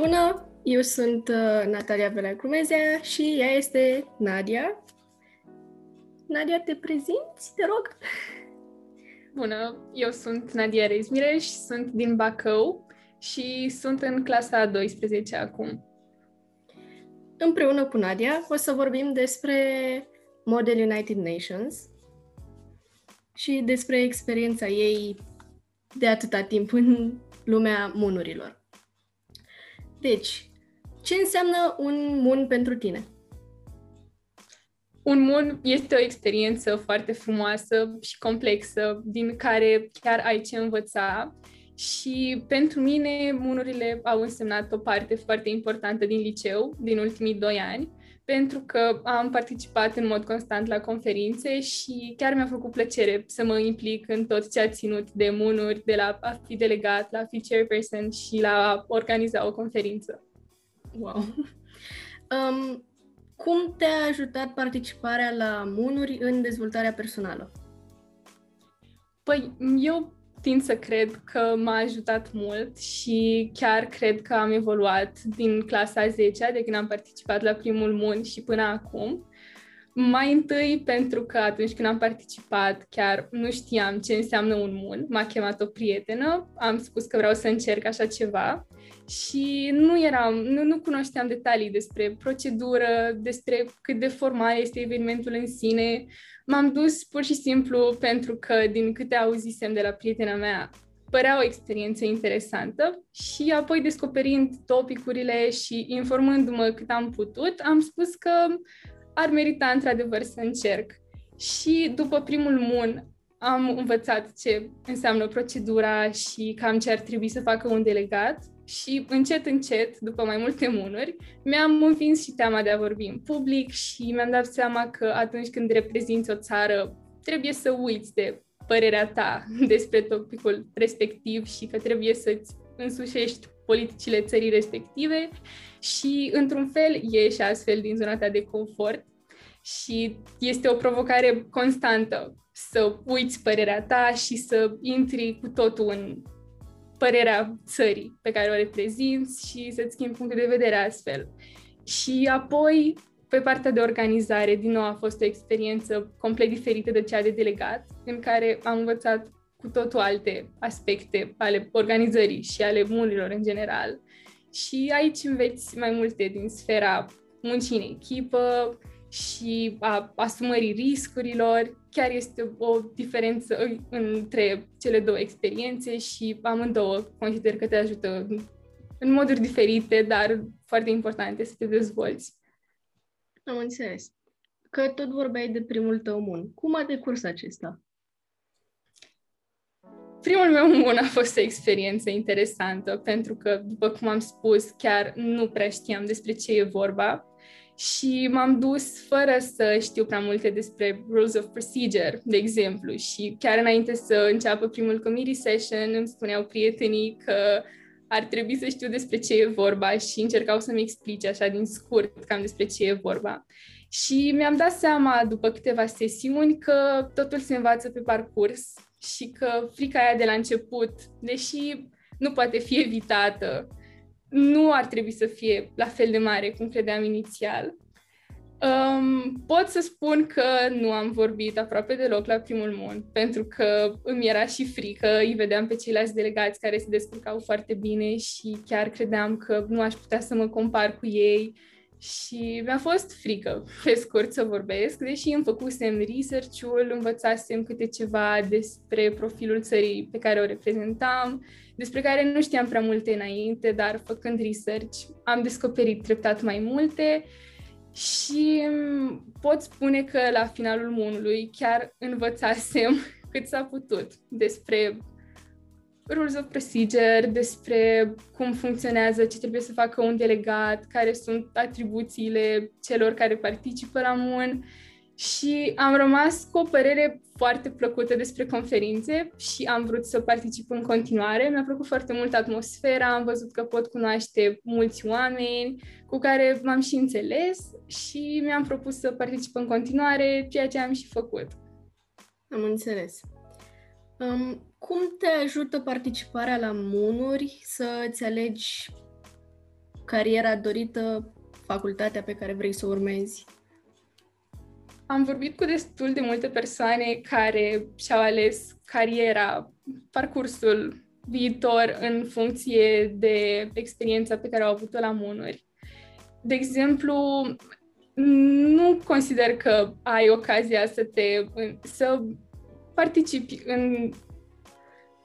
Bună, eu sunt uh, Natalia Velacrumezea și ea este Nadia. Nadia, te prezinți, te rog? Bună, eu sunt Nadia Rezmireș, sunt din Bacău și sunt în clasa a 12 acum. Împreună cu Nadia o să vorbim despre Model United Nations și despre experiența ei de atâta timp în lumea munurilor. Deci, ce înseamnă un mun pentru tine? Un mun este o experiență foarte frumoasă și complexă, din care chiar ai ce învăța. Și pentru mine, munurile au însemnat o parte foarte importantă din liceu, din ultimii doi ani, pentru că am participat în mod constant la conferințe și chiar mi-a făcut plăcere să mă implic în tot ce a ținut de munuri, de la a fi delegat, la a fi chairperson și la a organiza o conferință. Wow! Um, cum te-a ajutat participarea la munuri în dezvoltarea personală? Păi, eu tind să cred că m-a ajutat mult și chiar cred că am evoluat din clasa 10 de când am participat la primul mun și până acum. Mai întâi pentru că atunci când am participat chiar nu știam ce înseamnă un mun, m-a chemat o prietenă, am spus că vreau să încerc așa ceva și nu eram, nu, nu cunoșteam detalii despre procedură, despre cât de formal este evenimentul în sine. M-am dus pur și simplu pentru că, din câte auzisem de la prietena mea, părea o experiență interesantă și apoi descoperind topicurile și informându-mă cât am putut, am spus că ar merita într-adevăr să încerc. Și după primul mun am învățat ce înseamnă procedura și cam ce ar trebui să facă un delegat și încet, încet, după mai multe munuri, mi-am învins și teama de a vorbi în public și mi-am dat seama că atunci când reprezinți o țară, trebuie să uiți de părerea ta despre topicul respectiv și că trebuie să-ți însușești politicile țării respective și, într-un fel, ieși astfel din zona ta de confort și este o provocare constantă să uiți părerea ta și să intri cu totul în părerea țării pe care o reprezinți și să-ți schimbi punctul de vedere astfel. Și apoi, pe partea de organizare, din nou a fost o experiență complet diferită de cea de delegat, în care am învățat cu totul alte aspecte ale organizării și ale murilor în general. Și aici înveți mai multe din sfera muncii în echipă, și a asumării riscurilor. Chiar este o diferență între cele două experiențe și amândouă consider că te ajută în moduri diferite, dar foarte importante să te dezvolți. Am înțeles. Că tot vorbeai de primul tău mun. Cum a decurs acesta? Primul meu mun a fost o experiență interesantă, pentru că, după cum am spus, chiar nu prea știam despre ce e vorba și m-am dus fără să știu prea multe despre rules of procedure, de exemplu, și chiar înainte să înceapă primul committee session îmi spuneau prietenii că ar trebui să știu despre ce e vorba și încercau să-mi explice așa din scurt cam despre ce e vorba. Și mi-am dat seama după câteva sesiuni că totul se învață pe parcurs și că frica aia de la început, deși nu poate fi evitată, nu ar trebui să fie la fel de mare cum credeam inițial. Um, pot să spun că nu am vorbit aproape deloc la primul mun, pentru că îmi era și frică, îi vedeam pe ceilalți delegați care se descurcau foarte bine și chiar credeam că nu aș putea să mă compar cu ei și mi-a fost frică, pe scurt, să vorbesc, deși îmi făcusem research-ul, învățasem câte ceva despre profilul țării pe care o reprezentam, despre care nu știam prea multe înainte, dar făcând research am descoperit treptat mai multe. Și pot spune că la finalul munului chiar învățasem cât s-a putut despre rules of procedure, despre cum funcționează, ce trebuie să facă un delegat, care sunt atribuțiile celor care participă la MUN și am rămas cu o părere foarte plăcută despre conferințe și am vrut să particip în continuare. Mi-a plăcut foarte mult atmosfera, am văzut că pot cunoaște mulți oameni cu care m-am și înțeles și mi-am propus să particip în continuare, ceea ce am și făcut. Am înțeles. Um, cum te ajută participarea la munuri să-ți alegi cariera dorită, facultatea pe care vrei să o urmezi? Am vorbit cu destul de multe persoane care și-au ales cariera, parcursul viitor în funcție de experiența pe care au avut-o la Munuri. De exemplu, nu consider că ai ocazia să te să participi în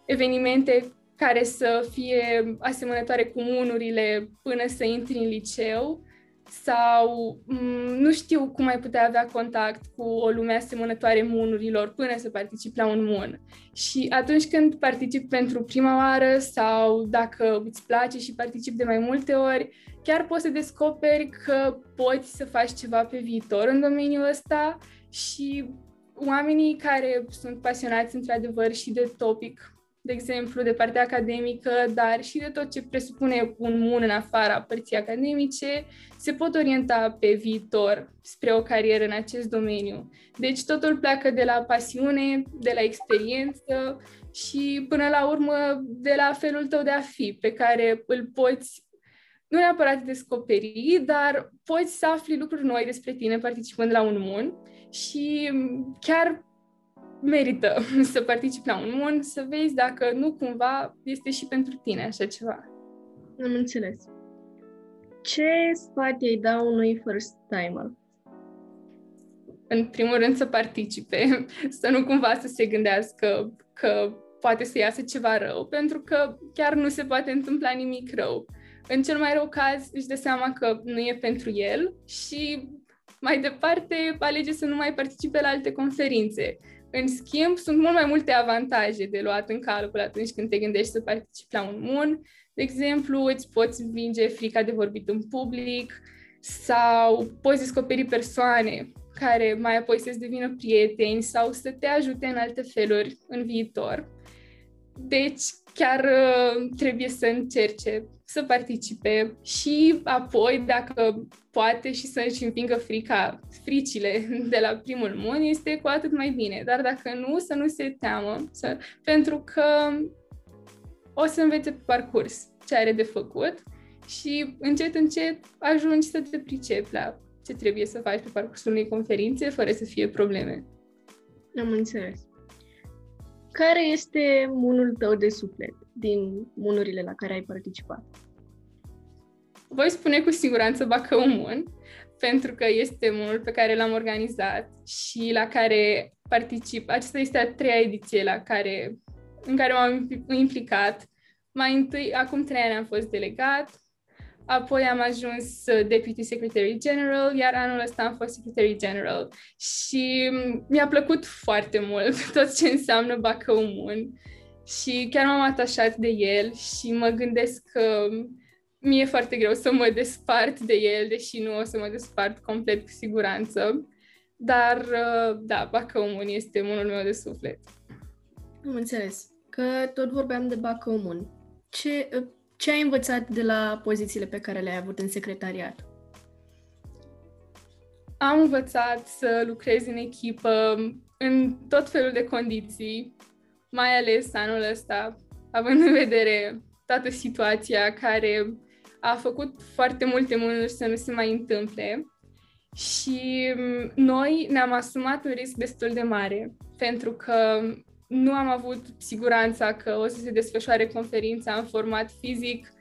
evenimente care să fie asemănătoare cu munurile până să intri în liceu sau m- mm, nu știu cum ai putea avea contact cu o lume asemănătoare munurilor până să participi la un mun. Și atunci când participi pentru prima oară sau dacă îți place și participi de mai multe ori, chiar poți să descoperi că poți să faci ceva pe viitor în domeniul ăsta și oamenii care sunt pasionați într-adevăr și de topic de exemplu, de partea academică, dar și de tot ce presupune un mun în afara părții academice, se pot orienta pe viitor spre o carieră în acest domeniu. Deci totul pleacă de la pasiune, de la experiență și până la urmă de la felul tău de a fi, pe care îl poți nu neapărat descoperi, dar poți să afli lucruri noi despre tine participând la un mun și chiar merită să participi la un mun, să vezi dacă nu cumva este și pentru tine așa ceva. Am înțeles. Ce sfat ai da unui first timer? În primul rând să participe, să nu cumva să se gândească că poate să iasă ceva rău, pentru că chiar nu se poate întâmpla nimic rău. În cel mai rău caz își dă seama că nu e pentru el și mai departe alege să nu mai participe la alte conferințe. În schimb, sunt mult mai multe avantaje de luat în calcul atunci când te gândești să participi la un mun. De exemplu, îți poți vinge frica de vorbit în public sau poți descoperi persoane care mai apoi să-ți devină prieteni sau să te ajute în alte feluri în viitor. Deci, chiar uh, trebuie să încerce să participe și apoi, dacă poate și să își împingă frica, fricile de la primul mun, este cu atât mai bine. Dar dacă nu, să nu se teamă, să, pentru că o să învețe pe parcurs ce are de făcut și încet, încet ajungi să te pricepi la ce trebuie să faci pe parcursul unei conferințe fără să fie probleme. Am înțeles. Care este munul tău de suflet din munurile la care ai participat? Voi spune cu siguranță Bacău Mun, pentru că este munul pe care l-am organizat și la care particip. Aceasta este a treia ediție la care, în care m-am implicat. Mai întâi, acum trei ani am fost delegat, apoi am ajuns Deputy Secretary General, iar anul ăsta am fost Secretary General. Și mi-a plăcut foarte mult tot ce înseamnă Bacău Mun și chiar m-am atașat de el și mă gândesc că mi e foarte greu să mă despart de el, deși nu o să mă despart complet cu siguranță. Dar, uh, da, Bacăumun este unul meu de suflet. Am înțeles. Că tot vorbeam de Bacăumun. Ce, uh, ce ai învățat de la pozițiile pe care le-ai avut în secretariat? Am învățat să lucrez în echipă în tot felul de condiții, mai ales anul ăsta, având în vedere toată situația care a făcut foarte multe munuri să nu se mai întâmple. Și mm, noi ne-am asumat un risc destul de mare, pentru că nu am avut siguranța că o să se desfășoare conferința în format fizic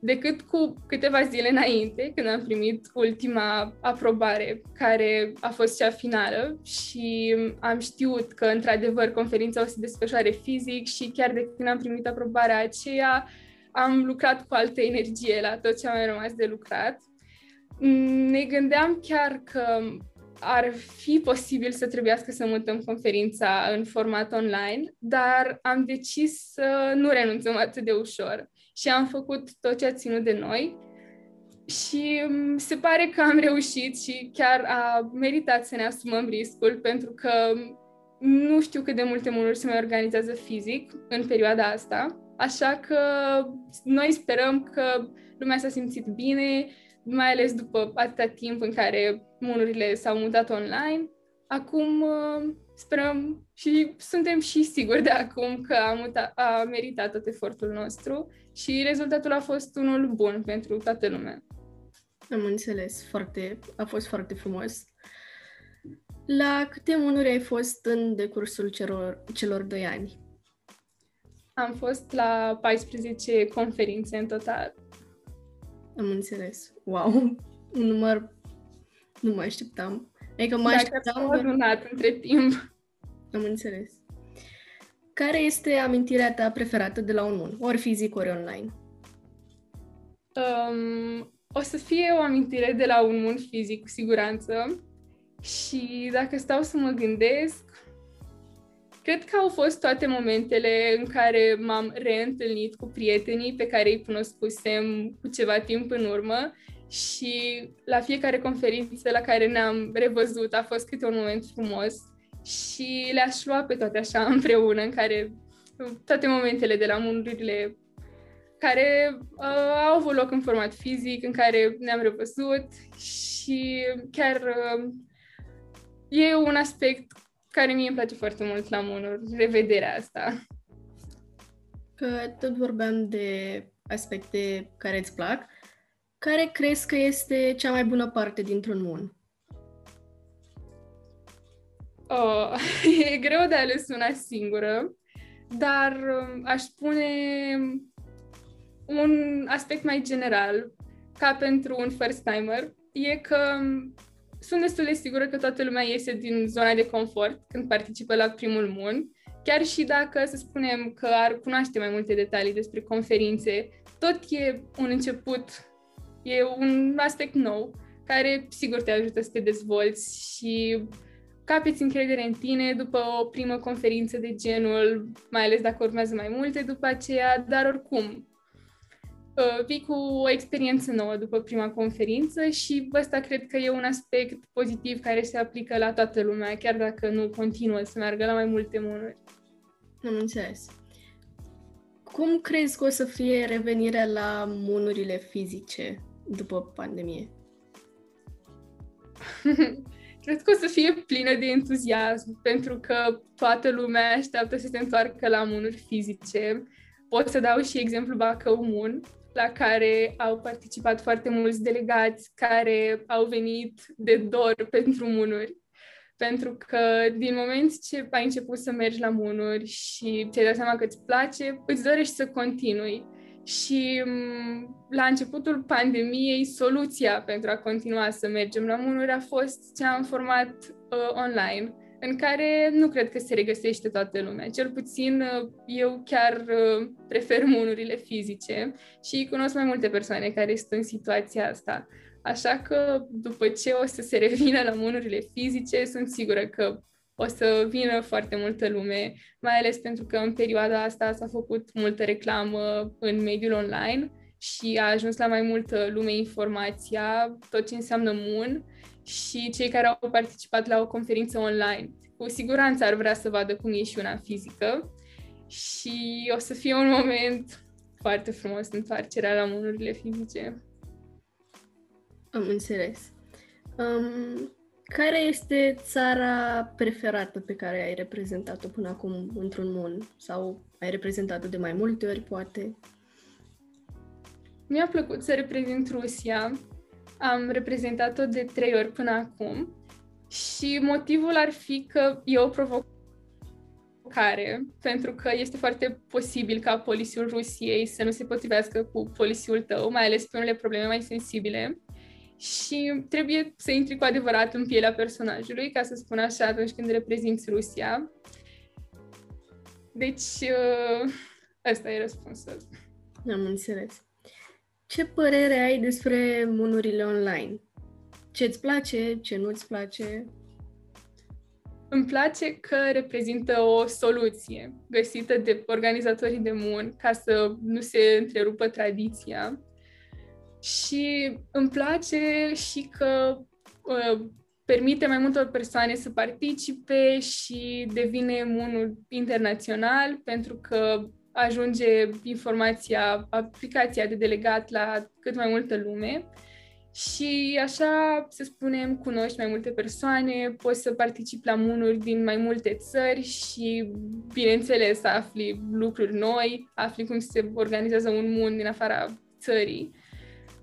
decât cu câteva zile înainte, când am primit ultima aprobare, care a fost cea finală și am știut că, într-adevăr, conferința o să se desfășoare fizic și chiar de când am primit aprobarea aceea, am lucrat cu altă energie la tot ce am mai rămas de lucrat. Ne gândeam chiar că ar fi posibil să trebuiască să mutăm conferința în format online, dar am decis să nu renunțăm atât de ușor și am făcut tot ce a ținut de noi. Și se pare că am reușit și chiar a meritat să ne asumăm riscul pentru că nu știu cât de multe munuri se mai organizează fizic în perioada asta. Așa că noi sperăm că lumea s-a simțit bine, mai ales după atâta timp în care munurile s-au mutat online. Acum uh, sperăm și suntem și siguri de acum că a, muta, a meritat tot efortul nostru și rezultatul a fost unul bun pentru toată lumea. Am înțeles, foarte, a fost foarte frumos. La câte monuri ai fost în decursul celor, celor doi ani? Am fost la 14 conferințe în total. Am înțeles. Wow! Un număr nu mă așteptam. Adică mă așteptam... Dacă între timp. Am înțeles. Care este amintirea ta preferată de la un mun? Ori fizic, ori online? Um, o să fie o amintire de la un mun fizic, cu siguranță. Și dacă stau să mă gândesc, cred că au fost toate momentele în care m-am reîntâlnit cu prietenii pe care îi cunoscusem cu ceva timp în urmă și la fiecare conferință la care ne-am revăzut a fost câte un moment frumos și le-aș lua pe toate așa împreună, în care toate momentele de la mundurile care uh, au avut loc în format fizic, în care ne-am revăzut și chiar uh, e un aspect care mie îmi place foarte mult la Monor, revederea asta. Că tot vorbeam de aspecte care îți plac. Care crezi că este cea mai bună parte dintr-un mun? Oh, e greu de ales una singură, dar um, aș spune un aspect mai general, ca pentru un first-timer, e că um, sunt destul de sigură că toată lumea iese din zona de confort când participă la primul mun, chiar și dacă, să spunem, că ar cunoaște mai multe detalii despre conferințe, tot e un început, e un aspect nou, care sigur te ajută să te dezvolți și capeți încredere în tine după o primă conferință de genul, mai ales dacă urmează mai multe după aceea, dar oricum, uh, vii cu o experiență nouă după prima conferință și ăsta cred că e un aspect pozitiv care se aplică la toată lumea, chiar dacă nu continuă să meargă la mai multe monuri. Am înțeles. Cum crezi că o să fie revenirea la monurile fizice după pandemie? Cred că o să fie plină de entuziasm, pentru că toată lumea așteaptă să se întoarcă la munuri fizice. Pot să dau și exemplu Bacău Mun, la care au participat foarte mulți delegați care au venit de dor pentru munuri. Pentru că din moment ce ai început să mergi la munuri și ți-ai dat seama că îți place, îți dorești să continui și mm, la începutul pandemiei, soluția pentru a continua să mergem la munuri a fost cea în format uh, online, în care nu cred că se regăsește toată lumea. Cel puțin uh, eu chiar uh, prefer munurile fizice și cunosc mai multe persoane care sunt în situația asta. Așa că după ce o să se revină la munurile fizice, sunt sigură că o să vină foarte multă lume, mai ales pentru că în perioada asta s-a făcut multă reclamă în mediul online și a ajuns la mai multă lume informația, tot ce înseamnă MUN și cei care au participat la o conferință online. Cu siguranță ar vrea să vadă cum e și una fizică și o să fie un moment foarte frumos întoarcerea la munurile fizice. Am înțeles. Um, care este țara preferată pe care ai reprezentat-o până acum într-un mun? Sau ai reprezentat-o de mai multe ori, poate? Mi-a plăcut să reprezint Rusia. Am reprezentat-o de trei ori până acum și motivul ar fi că e o provocare, pentru că este foarte posibil ca polisiul Rusiei să nu se potrivească cu polisiul tău, mai ales pe unele probleme mai sensibile și trebuie să intri cu adevărat în pielea personajului, ca să spun așa, atunci când reprezinți Rusia. Deci, uh, ăsta e răspunsul. Am înțeles. Ce părere ai despre monurile online? Ce îți place, ce nu îți place? Îmi place că reprezintă o soluție găsită de organizatorii de mun ca să nu se întrerupă tradiția și îmi place și că uh, permite mai multor persoane să participe și devine unul internațional pentru că ajunge informația, aplicația de delegat la cât mai multă lume și așa, să spunem, cunoști mai multe persoane, poți să participi la munuri din mai multe țări și, bineînțeles, afli lucruri noi, afli cum se organizează un mun din afara țării.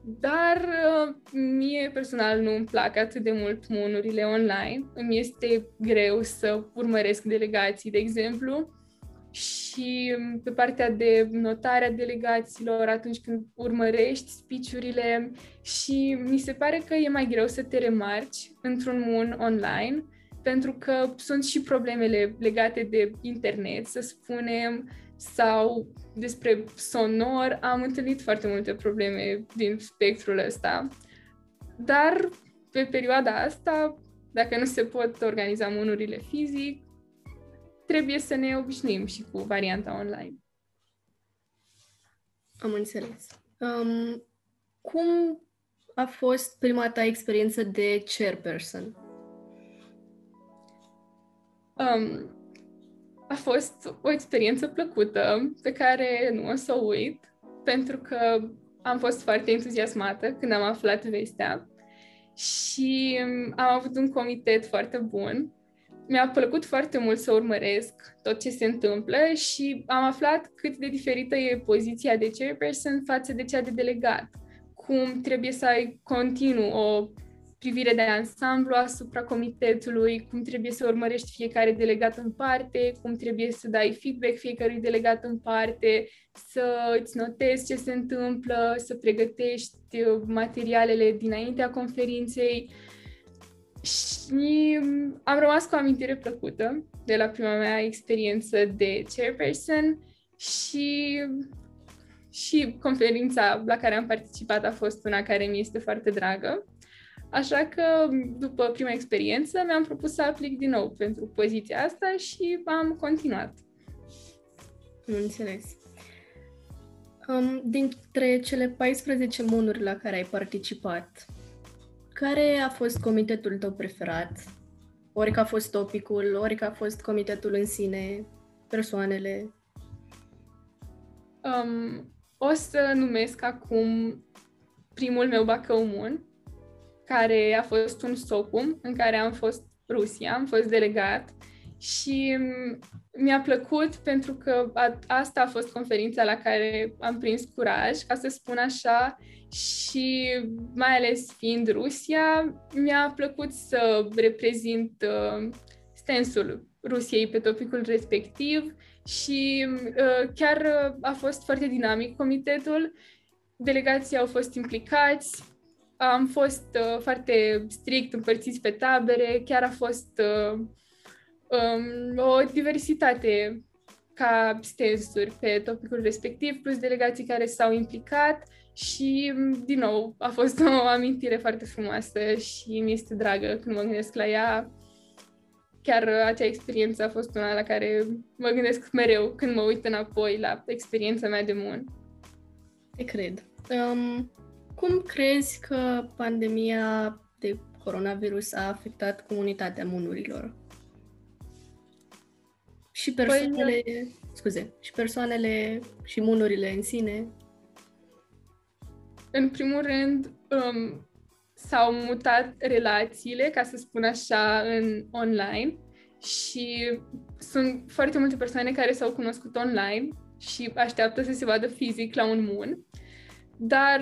Dar uh, mie personal nu îmi plac atât de mult munurile online. Îmi este greu să urmăresc delegații, de exemplu, și um, pe partea de notare a delegațiilor atunci când urmărești spiciurile și mi se pare că e mai greu să te remarci într-un mun online pentru că sunt și problemele legate de internet, să spunem, sau despre sonor. Am întâlnit foarte multe probleme din spectrul ăsta. Dar pe perioada asta, dacă nu se pot organiza munurile fizic, trebuie să ne obișnuim și cu varianta online. Am înțeles. Um, cum a fost prima ta experiență de chairperson? Um, a fost o experiență plăcută pe care nu o să o uit, pentru că am fost foarte entuziasmată când am aflat vestea și am avut un comitet foarte bun mi-a plăcut foarte mult să urmăresc tot ce se întâmplă și am aflat cât de diferită e poziția de chairperson față de cea de delegat. Cum trebuie să ai continuu o privire de ansamblu asupra comitetului, cum trebuie să urmărești fiecare delegat în parte, cum trebuie să dai feedback fiecărui delegat în parte, să îți notezi ce se întâmplă, să pregătești materialele dinaintea conferinței. Și am rămas cu o amintire plăcută de la prima mea experiență de chairperson și, și conferința la care am participat a fost una care mi este foarte dragă. Așa că, după prima experiență, mi-am propus să aplic din nou pentru poziția asta și am continuat. Nu înțeles. Um, dintre cele 14 monuri la care ai participat, care a fost comitetul tău preferat? Ori că a fost topicul, ori că a fost comitetul în sine, persoanele? Um, o să numesc acum primul meu bacăumun, care a fost un SOCUM, în care am fost Rusia, am fost delegat și mi-a plăcut pentru că a, asta a fost conferința la care am prins curaj, ca să spun așa, și mai ales fiind Rusia, mi-a plăcut să reprezint uh, stensul Rusiei pe topicul respectiv și uh, chiar uh, a fost foarte dinamic comitetul. Delegații au fost implicați, am fost uh, foarte strict împărțiți pe tabere, chiar a fost uh, um, o diversitate ca stensuri pe topicul respectiv, plus delegații care s-au implicat și, din nou, a fost o amintire foarte frumoasă și mi este dragă când mă gândesc la ea. Chiar acea experiență a fost una la care mă gândesc mereu când mă uit înapoi la experiența mea de mun. Te cred. Um, cum crezi că pandemia de coronavirus a afectat comunitatea munurilor? Și păi, persoanele, păi, scuze, și persoanele și munurile în sine în primul rând, um, s-au mutat relațiile, ca să spun așa, în online și sunt foarte multe persoane care s-au cunoscut online și așteaptă să se vadă fizic la un mun, dar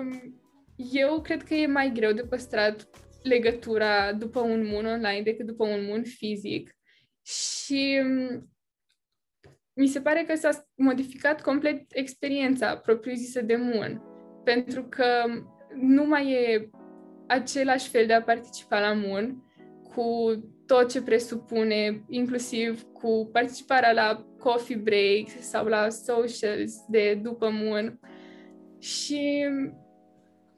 um, eu cred că e mai greu de păstrat legătura după un mun online decât după un mun fizic și um, mi se pare că s-a modificat complet experiența propriu-zisă de mun pentru că nu mai e același fel de a participa la MUN cu tot ce presupune, inclusiv cu participarea la coffee break sau la socials de după MUN. Și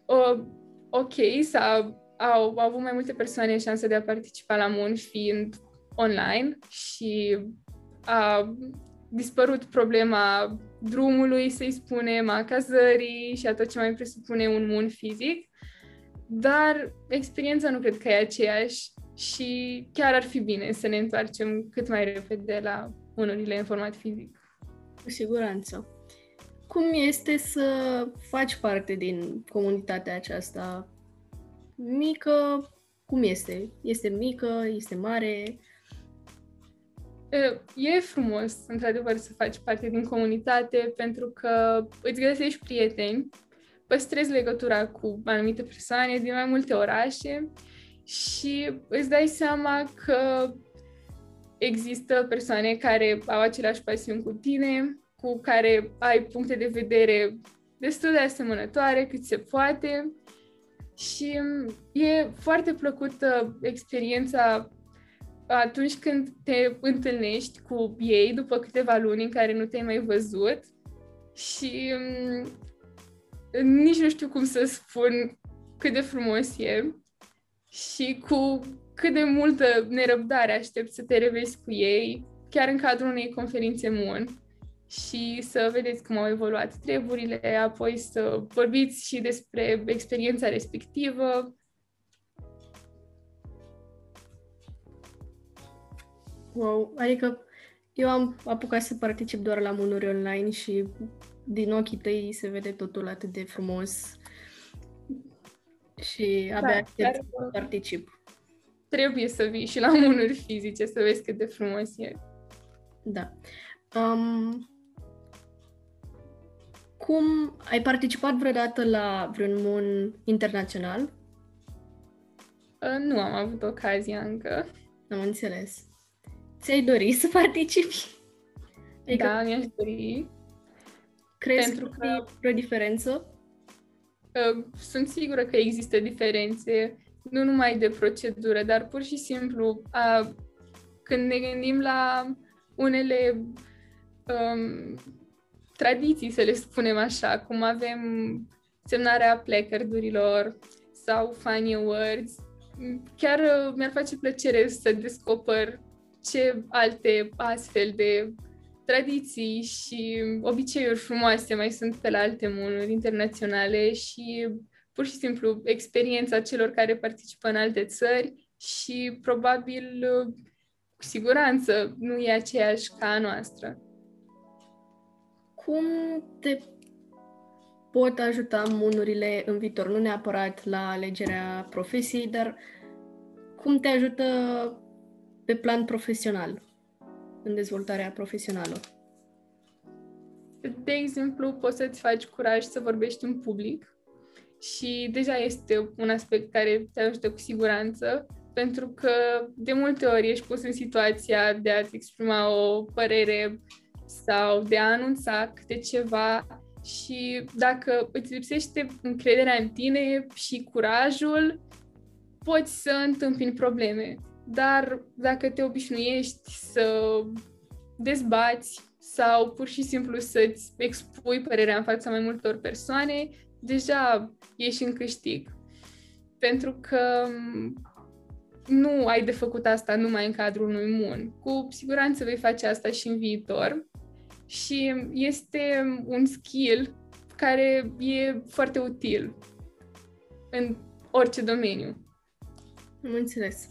uh, ok, sau au, au avut mai multe persoane șansa de a participa la MUN fiind online și a dispărut problema drumului, să-i spunem, a cazării și a tot ce mai presupune un mun fizic, dar experiența nu cred că e aceeași și chiar ar fi bine să ne întoarcem cât mai repede la unurile în format fizic. Cu siguranță. Cum este să faci parte din comunitatea aceasta mică, cum este? Este mică, este mare? E frumos, într-adevăr, să faci parte din comunitate pentru că îți găsești prieteni, păstrezi legătura cu anumite persoane din mai multe orașe și îți dai seama că există persoane care au aceleași pasiuni cu tine, cu care ai puncte de vedere destul de asemănătoare cât se poate. Și e foarte plăcută experiența atunci când te întâlnești cu ei după câteva luni în care nu te-ai mai văzut. Și nici nu știu cum să spun cât de frumos e și cu cât de multă nerăbdare aștept să te revezi cu ei, chiar în cadrul unei conferințe MUN și să vedeți cum au evoluat treburile, apoi să vorbiți și despre experiența respectivă. Wow, adică eu am apucat să particip doar la munuri online și din ochii tăi se vede totul atât de frumos și abia da, aștept să particip. Trebuie să vii și la munuri fizice să vezi cât de frumos e. Da. Um, cum ai participat vreodată la vreun mun internațional? Uh, nu am avut ocazia încă. Am înțeles. Ți-ai dori să participi? Adică da, mi-aș dori. Crezi pentru că, că e o diferență? Uh, sunt sigură că există diferențe, nu numai de procedură, dar pur și simplu uh, când ne gândim la unele um, tradiții, să le spunem așa, cum avem semnarea plecardurilor sau funny words. Chiar uh, mi-ar face plăcere să descoper ce alte astfel de tradiții și obiceiuri frumoase mai sunt pe la alte munuri internaționale și pur și simplu experiența celor care participă în alte țări și probabil cu siguranță nu e aceeași ca a noastră cum te pot ajuta munurile în viitor? Nu neapărat la alegerea profesiei, dar cum te ajută pe plan profesional, în dezvoltarea profesională? De exemplu, poți să-ți faci curaj să vorbești în public și deja este un aspect care te ajută cu siguranță, pentru că de multe ori ești pus în situația de a-ți exprima o părere sau de a anunța câte ceva și dacă îți lipsește încrederea în tine și curajul, poți să întâmpini probleme. Dar dacă te obișnuiești să dezbați sau pur și simplu să-ți expui părerea în fața mai multor persoane, deja ești în câștig. Pentru că nu ai de făcut asta numai în cadrul unui mun. Cu siguranță vei face asta și în viitor și este un skill care e foarte util în orice domeniu. Am înțeles.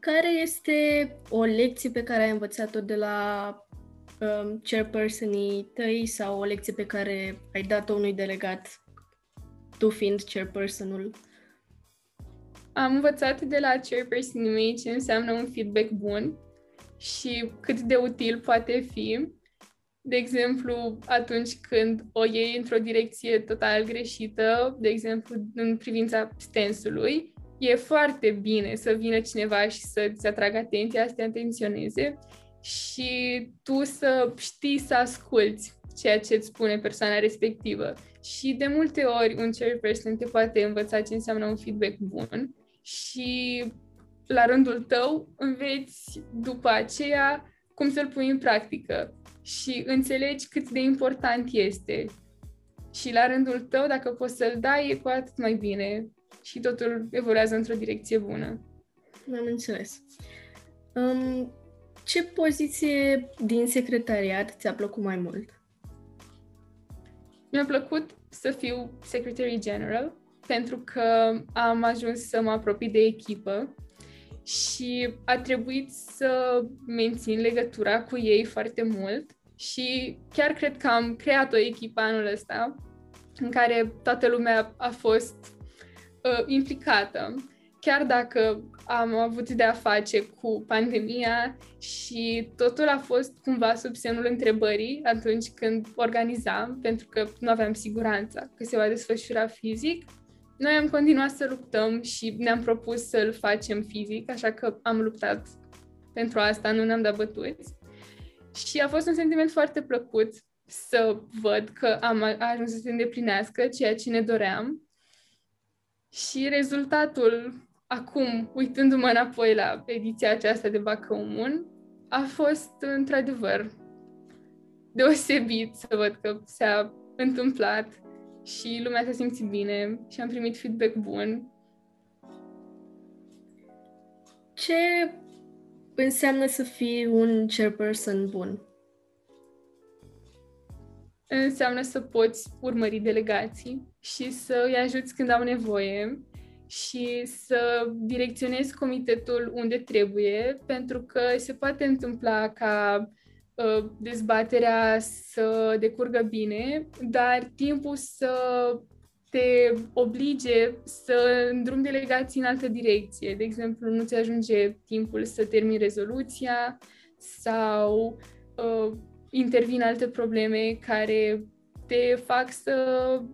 Care este o lecție pe care ai învățat-o de la um, chairpersonii tăi sau o lecție pe care ai dat-o unui delegat, tu fiind chairpersonul? Am învățat de la chairpersonii mei ce înseamnă un feedback bun și cât de util poate fi de exemplu, atunci când o iei într-o direcție total greșită, de exemplu, în privința stensului, e foarte bine să vină cineva și să-ți atragă atenția, să te atenționeze și tu să știi să asculți ceea ce îți spune persoana respectivă. Și de multe ori un chairperson te poate învăța ce înseamnă un feedback bun și la rândul tău înveți după aceea cum să-l pui în practică și înțelegi cât de important este. Și la rândul tău, dacă poți să-l dai, e cu atât mai bine și totul evoluează într-o direcție bună. Am înțeles. Um, ce poziție din secretariat ți-a plăcut mai mult? Mi-a plăcut să fiu Secretary General pentru că am ajuns să mă apropii de echipă și a trebuit să mențin legătura cu ei foarte mult și chiar cred că am creat o echipă anul ăsta în care toată lumea a fost uh, implicată. Chiar dacă am avut de a face cu pandemia și totul a fost cumva sub semnul întrebării atunci când organizam, pentru că nu aveam siguranța că se va desfășura fizic. Noi am continuat să luptăm și ne-am propus să-l facem fizic, așa că am luptat pentru asta, nu ne-am dat bătuți. Și a fost un sentiment foarte plăcut să văd că am ajuns să se îndeplinească ceea ce ne doream. Și rezultatul, acum, uitându-mă înapoi la ediția aceasta de Bacăumun, a fost, într-adevăr, deosebit să văd că s-a întâmplat și lumea s-a simțit bine și am primit feedback bun. Ce înseamnă să fii un chairperson bun? Înseamnă să poți urmări delegații și să îi ajuți când au nevoie și să direcționezi comitetul unde trebuie, pentru că se poate întâmpla ca uh, dezbaterea să decurgă bine, dar timpul să te oblige să îndrumi delegații în altă direcție. De exemplu, nu ți ajunge timpul să termini rezoluția sau uh, intervin alte probleme care te fac să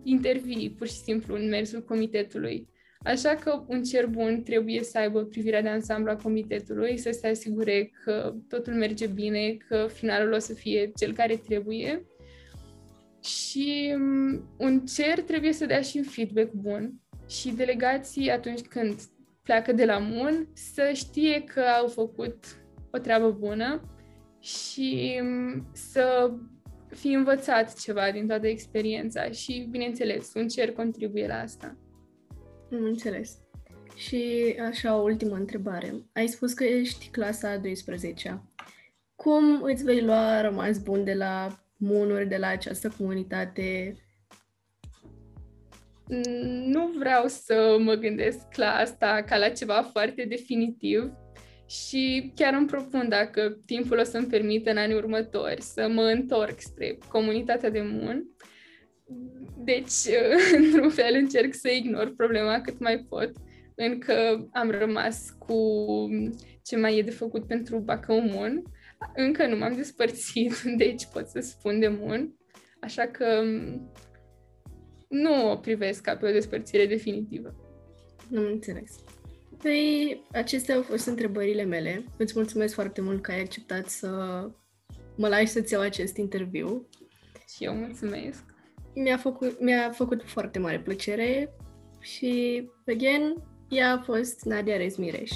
intervii pur și simplu în mersul comitetului. Așa că un cer bun trebuie să aibă privirea de ansamblu a comitetului, să se asigure că totul merge bine, că finalul o să fie cel care trebuie și mm, un cer trebuie să dea și un feedback bun și delegații atunci când pleacă de la MUN să știe că au făcut o treabă bună și mm, să fi învățat ceva din toată experiența și, bineînțeles, un cer contribuie la asta. Am înțeles. Și așa, o ultimă întrebare. Ai spus că ești clasa 12-a. Cum îți vei lua rămas bun de la munuri de la această comunitate? Nu vreau să mă gândesc la asta ca la ceva foarte definitiv și chiar îmi propun, dacă timpul o să-mi permită în anii următori, să mă întorc spre comunitatea de mun. Deci, într-un fel, încerc să ignor problema cât mai pot, încă am rămas cu ce mai e de făcut pentru Bacăumun încă nu m-am despărțit, deci pot să spun de mun, așa că mm, nu o privesc ca pe o despărțire definitivă. Nu înțeles. Păi, acestea au fost întrebările mele. Îți mulțumesc foarte mult că ai acceptat să mă lași să-ți iau acest interviu. Și eu mulțumesc. Mi-a făcut, mi-a făcut foarte mare plăcere și, again, ea a fost Nadia Rezmireș.